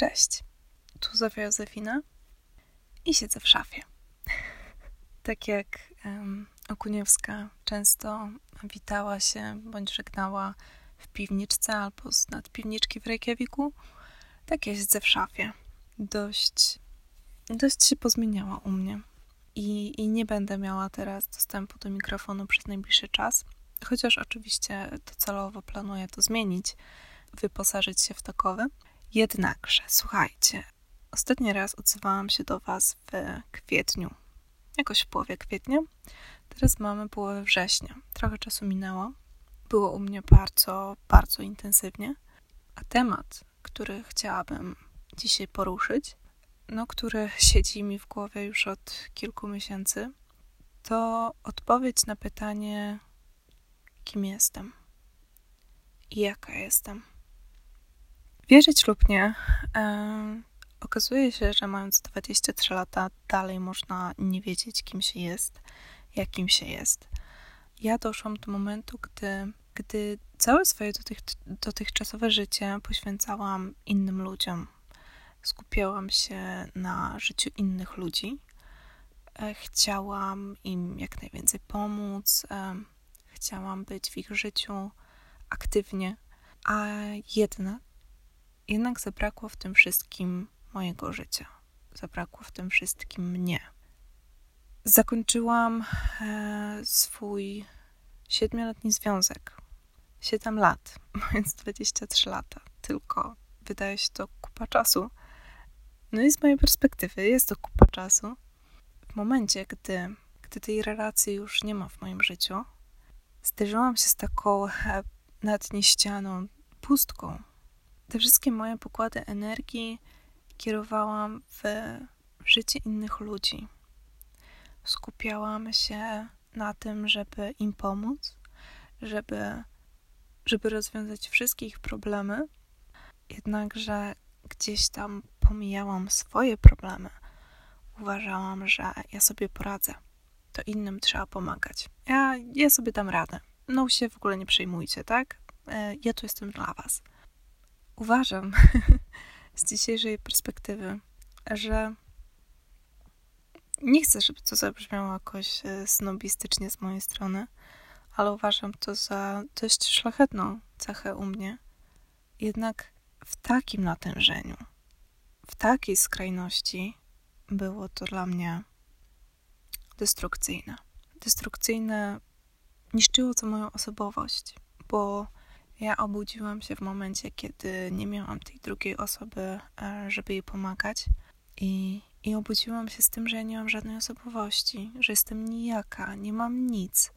Cześć, tu Zofia Józefina i siedzę w szafie. tak jak um, Okuniewska często witała się bądź żegnała w piwniczce albo z nadpiwniczki w Reykjaviku, tak ja siedzę w szafie. Dość, dość się pozmieniała u mnie. I, I nie będę miała teraz dostępu do mikrofonu przez najbliższy czas, chociaż oczywiście docelowo planuję to zmienić, wyposażyć się w takowy. Jednakże, słuchajcie, ostatni raz odzywałam się do Was w kwietniu, jakoś w połowie kwietnia. Teraz mamy połowę września. Trochę czasu minęło. Było u mnie bardzo, bardzo intensywnie. A temat, który chciałabym dzisiaj poruszyć, no, który siedzi mi w głowie już od kilku miesięcy, to odpowiedź na pytanie, kim jestem i jaka jestem. Wierzyć lub nie, okazuje się, że mając 23 lata, dalej można nie wiedzieć, kim się jest, jakim się jest. Ja doszłam do momentu, gdy, gdy całe swoje dotych, dotychczasowe życie poświęcałam innym ludziom. Skupiałam się na życiu innych ludzi. E, chciałam im jak najwięcej pomóc, chciałam być w ich życiu aktywnie, a jednak jednak zabrakło w tym wszystkim mojego życia. Zabrakło w tym wszystkim mnie. Zakończyłam e, swój siedmioletni związek. Siedem lat, mając 23 lata. Tylko wydaje się to kupa czasu. No i z mojej perspektywy jest to kupa czasu. W momencie, gdy, gdy tej relacji już nie ma w moim życiu, zderzyłam się z taką e, nadnieścianą pustką, te wszystkie moje pokłady energii kierowałam w życie innych ludzi. Skupiałam się na tym, żeby im pomóc, żeby, żeby rozwiązać wszystkie ich problemy, jednakże gdzieś tam pomijałam swoje problemy. Uważałam, że ja sobie poradzę. To innym trzeba pomagać. Ja, ja sobie dam radę. No się w ogóle nie przejmujcie, tak? E, ja tu jestem dla was uważam z dzisiejszej perspektywy, że nie chcę, żeby to zabrzmiało jakoś e, snobistycznie z mojej strony, ale uważam to za dość szlachetną cechę u mnie. Jednak w takim natężeniu, w takiej skrajności było to dla mnie destrukcyjne. Destrukcyjne niszczyło to moją osobowość, bo ja obudziłam się w momencie, kiedy nie miałam tej drugiej osoby, e, żeby jej pomagać. I, I obudziłam się z tym, że ja nie mam żadnej osobowości, że jestem nijaka, nie mam nic.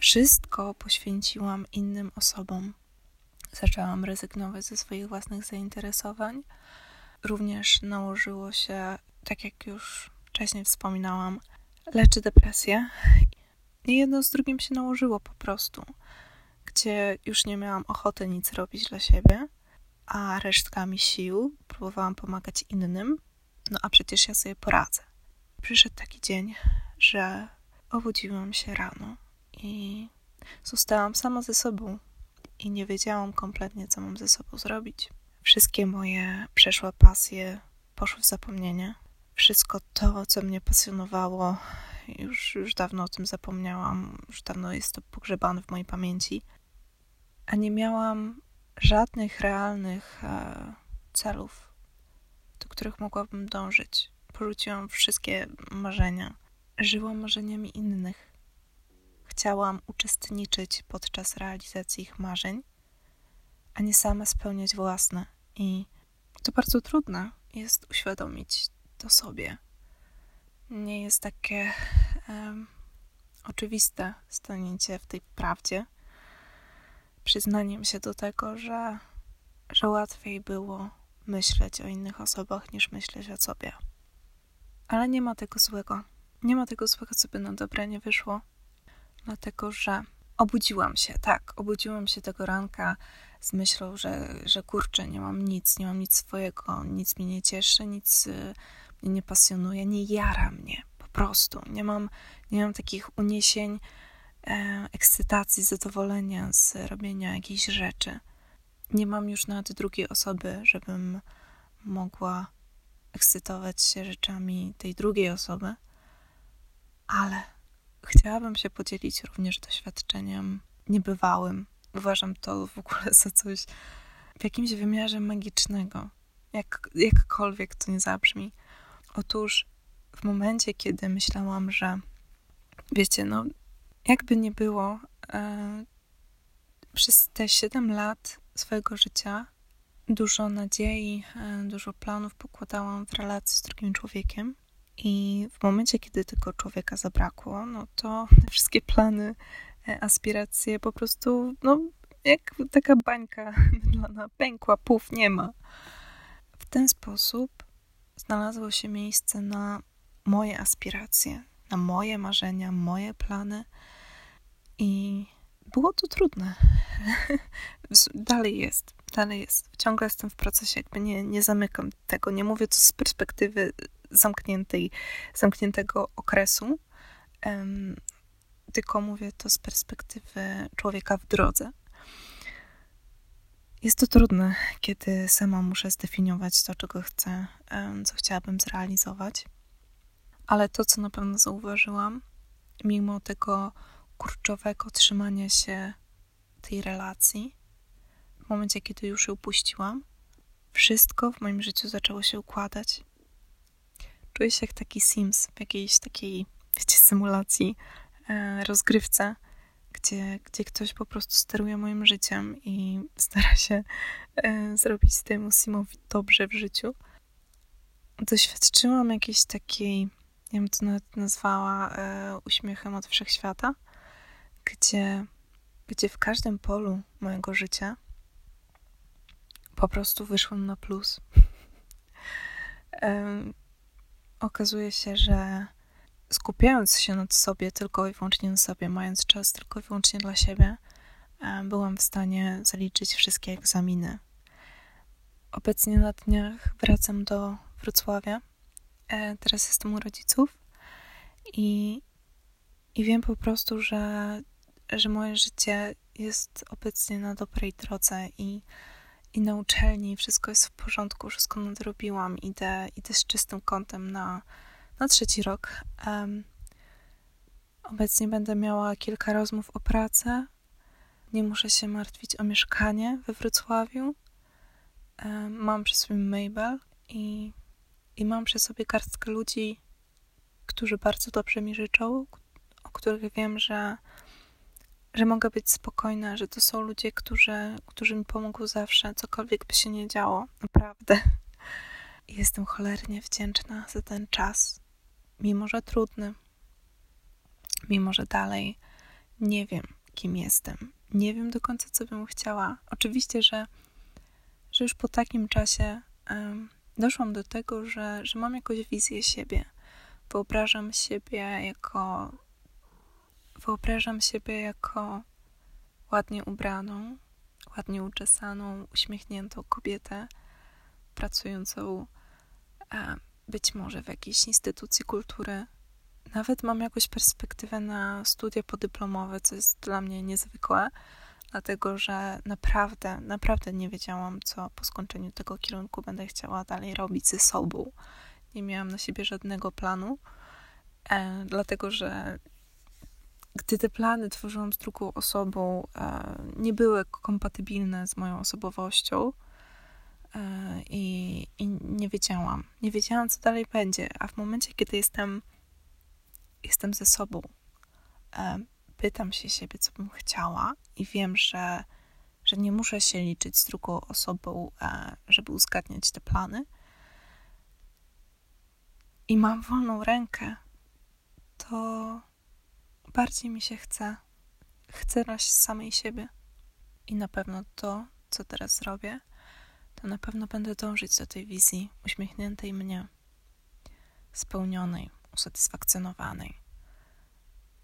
Wszystko poświęciłam innym osobom. Zaczęłam rezygnować ze swoich własnych zainteresowań. Również nałożyło się, tak jak już wcześniej wspominałam, leczy depresję. I jedno z drugim się nałożyło po prostu gdzie już nie miałam ochoty nic robić dla siebie, a resztkami sił próbowałam pomagać innym, no a przecież ja sobie poradzę. Przyszedł taki dzień, że obudziłam się rano i zostałam sama ze sobą i nie wiedziałam kompletnie, co mam ze sobą zrobić. Wszystkie moje przeszłe pasje poszły w zapomnienie. Wszystko to, co mnie pasjonowało, już, już dawno o tym zapomniałam, już dawno jest to pogrzebane w mojej pamięci a nie miałam żadnych realnych e, celów, do których mogłabym dążyć. Porzuciłam wszystkie marzenia. Żyłam marzeniami innych. Chciałam uczestniczyć podczas realizacji ich marzeń, a nie sama spełniać własne. I to bardzo trudne jest uświadomić to sobie. Nie jest takie um, oczywiste stanięcie w tej prawdzie przyznaniem się do tego, że, że łatwiej było myśleć o innych osobach niż myśleć o sobie. Ale nie ma tego złego. Nie ma tego złego, co by na dobre nie wyszło, dlatego że obudziłam się, tak, obudziłam się tego ranka z myślą, że, że kurczę, nie mam nic, nie mam nic swojego, nic mnie nie cieszy, nic y, mnie nie pasjonuje, nie jara mnie, po prostu. Nie mam, nie mam takich uniesień, ekscytacji, zadowolenia z robienia jakiejś rzeczy. Nie mam już nawet drugiej osoby, żebym mogła ekscytować się rzeczami tej drugiej osoby, ale chciałabym się podzielić również doświadczeniem niebywałym. Uważam to w ogóle za coś w jakimś wymiarze magicznego, jak, jakkolwiek to nie zabrzmi. Otóż w momencie, kiedy myślałam, że wiecie, no jakby nie było, e, przez te 7 lat swojego życia dużo nadziei, e, dużo planów pokładałam w relacji z drugim człowiekiem. I w momencie, kiedy tego człowieka zabrakło, no to te wszystkie plany, e, aspiracje po prostu, no jak taka bańka mydlana, pękła, puf, nie ma. W ten sposób znalazło się miejsce na moje aspiracje, na moje marzenia, moje plany i było to trudne. dalej jest, dalej jest. Ciągle jestem w procesie, jakby nie, nie zamykam tego. Nie mówię to z perspektywy zamkniętej, zamkniętego okresu, um, tylko mówię to z perspektywy człowieka w drodze. Jest to trudne, kiedy sama muszę zdefiniować to, czego chcę, co chciałabym zrealizować. Ale to, co na pewno zauważyłam, mimo tego kurczowego trzymania się tej relacji, w momencie, kiedy już ją puściłam, wszystko w moim życiu zaczęło się układać. Czuję się jak taki Sims w jakiejś takiej, wiecie, symulacji, e, rozgrywce, gdzie, gdzie ktoś po prostu steruje moim życiem i stara się e, zrobić temu Simowi dobrze w życiu. Doświadczyłam jakiejś takiej, nie wiem, co nawet nazwała, e, uśmiechem od wszechświata, gdzie, gdzie w każdym polu mojego życia po prostu wyszłam na plus. okazuje się, że skupiając się nad sobie, tylko i wyłącznie na sobie, mając czas tylko i wyłącznie dla siebie, byłam w stanie zaliczyć wszystkie egzaminy. Obecnie na dniach wracam do Wrocławia. E, teraz jestem u rodziców i, i wiem po prostu, że, że moje życie jest obecnie na dobrej drodze i, i na uczelni wszystko jest w porządku, wszystko nadrobiłam, idę, idę z czystym kątem na, na trzeci rok. Um, obecnie będę miała kilka rozmów o pracę. Nie muszę się martwić o mieszkanie we Wrocławiu. Um, mam przy sobie Mabel i, i mam przy sobie garstkę ludzi, którzy bardzo dobrze mi życzą, o których wiem, że, że mogę być spokojna, że to są ludzie, którzy, którzy mi pomogą zawsze, cokolwiek by się nie działo. Naprawdę. Jestem cholernie wdzięczna za ten czas, mimo że trudny, mimo że dalej nie wiem, kim jestem, nie wiem do końca, co bym chciała. Oczywiście, że, że już po takim czasie um, doszłam do tego, że, że mam jakąś wizję siebie. Wyobrażam siebie jako. Wyobrażam siebie jako ładnie ubraną, ładnie uczesaną, uśmiechniętą kobietę, pracującą być może w jakiejś instytucji kultury. Nawet mam jakąś perspektywę na studia podyplomowe, co jest dla mnie niezwykłe, dlatego że naprawdę, naprawdę nie wiedziałam, co po skończeniu tego kierunku będę chciała dalej robić ze sobą. Nie miałam na siebie żadnego planu, e, dlatego że gdy te plany tworzyłam z drugą osobą, e, nie były kompatybilne z moją osobowością E, i, i nie wiedziałam. Nie wiedziałam, co dalej będzie, a w momencie, kiedy jestem, jestem ze sobą, e, pytam się siebie, co bym chciała i wiem, że, że nie muszę się liczyć z drugą osobą, żeby uzgadniać te plany. I mam wolną rękę, to bardziej mi się chce. Chcę raść samej siebie. I na pewno to, co teraz zrobię, to na pewno będę dążyć do tej wizji uśmiechniętej mnie, spełnionej, usatysfakcjonowanej,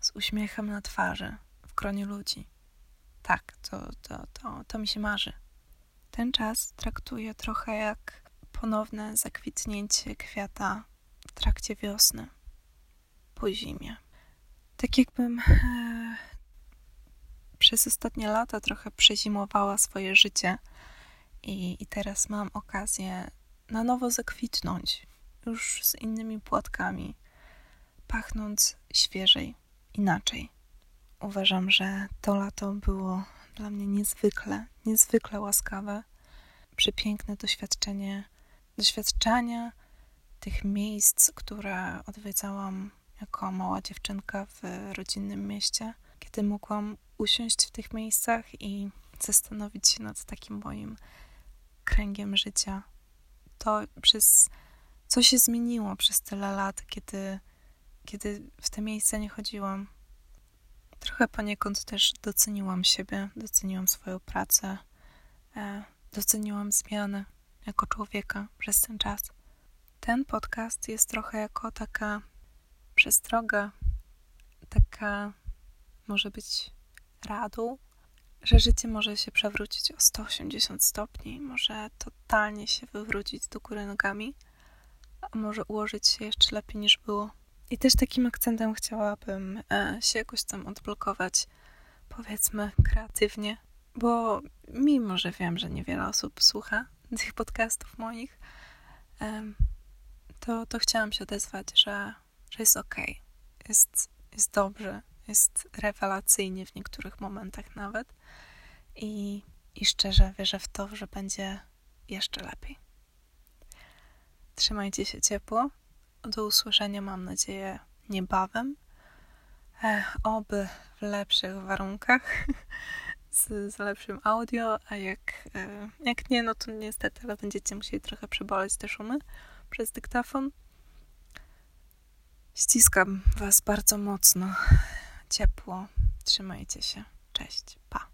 z uśmiechem na twarzy, w gronie ludzi. Tak, to, to, to, to mi się marzy. Ten czas traktuję trochę jak ponowne zakwitnięcie kwiata w trakcie wiosny, po zimie. Tak jakbym e, przez ostatnie lata trochę przezimowała swoje życie – i, I teraz mam okazję na nowo zakwitnąć, już z innymi płatkami, pachnąc świeżej, inaczej. Uważam, że to lato było dla mnie niezwykle, niezwykle łaskawe, przepiękne doświadczenie, doświadczenia tych miejsc, które odwiedzałam jako mała dziewczynka w rodzinnym mieście, kiedy mogłam usiąść w tych miejscach i zastanowić się nad takim moim kręgiem życia. To przez co się zmieniło przez tyle lat, kiedy, kiedy w te miejsca nie chodziłam. Trochę poniekąd też doceniłam siebie, doceniłam swoją pracę, e, doceniłam zmiany jako człowieka przez ten czas. Ten podcast jest trochę jako taka przestroga, taka może być radą, że życie może się przewrócić o 180 stopni, może totalnie się wywrócić do góry nogami, a może ułożyć się jeszcze lepiej niż było. I też takim akcentem chciałabym e, się jakoś tam odblokować, powiedzmy, kreatywnie, bo mimo, że wiem, że niewiele osób słucha tych podcastów moich, to, to chciałam się odezwać, że, że jest ok, jest, jest dobrze, jest rewelacyjnie w niektórych momentach nawet. I, I szczerze wierzę w to, że będzie jeszcze lepiej. Trzymajcie się ciepło. Do usłyszenia, mam nadzieję, niebawem. E, oby w lepszych warunkach, z, z lepszym audio, a jak, e, jak nie, no to niestety, ale będziecie musieli trochę przeboleć te szumy przez dyktafon. Ściskam Was bardzo mocno, ciepło. Trzymajcie się. Cześć. Pa.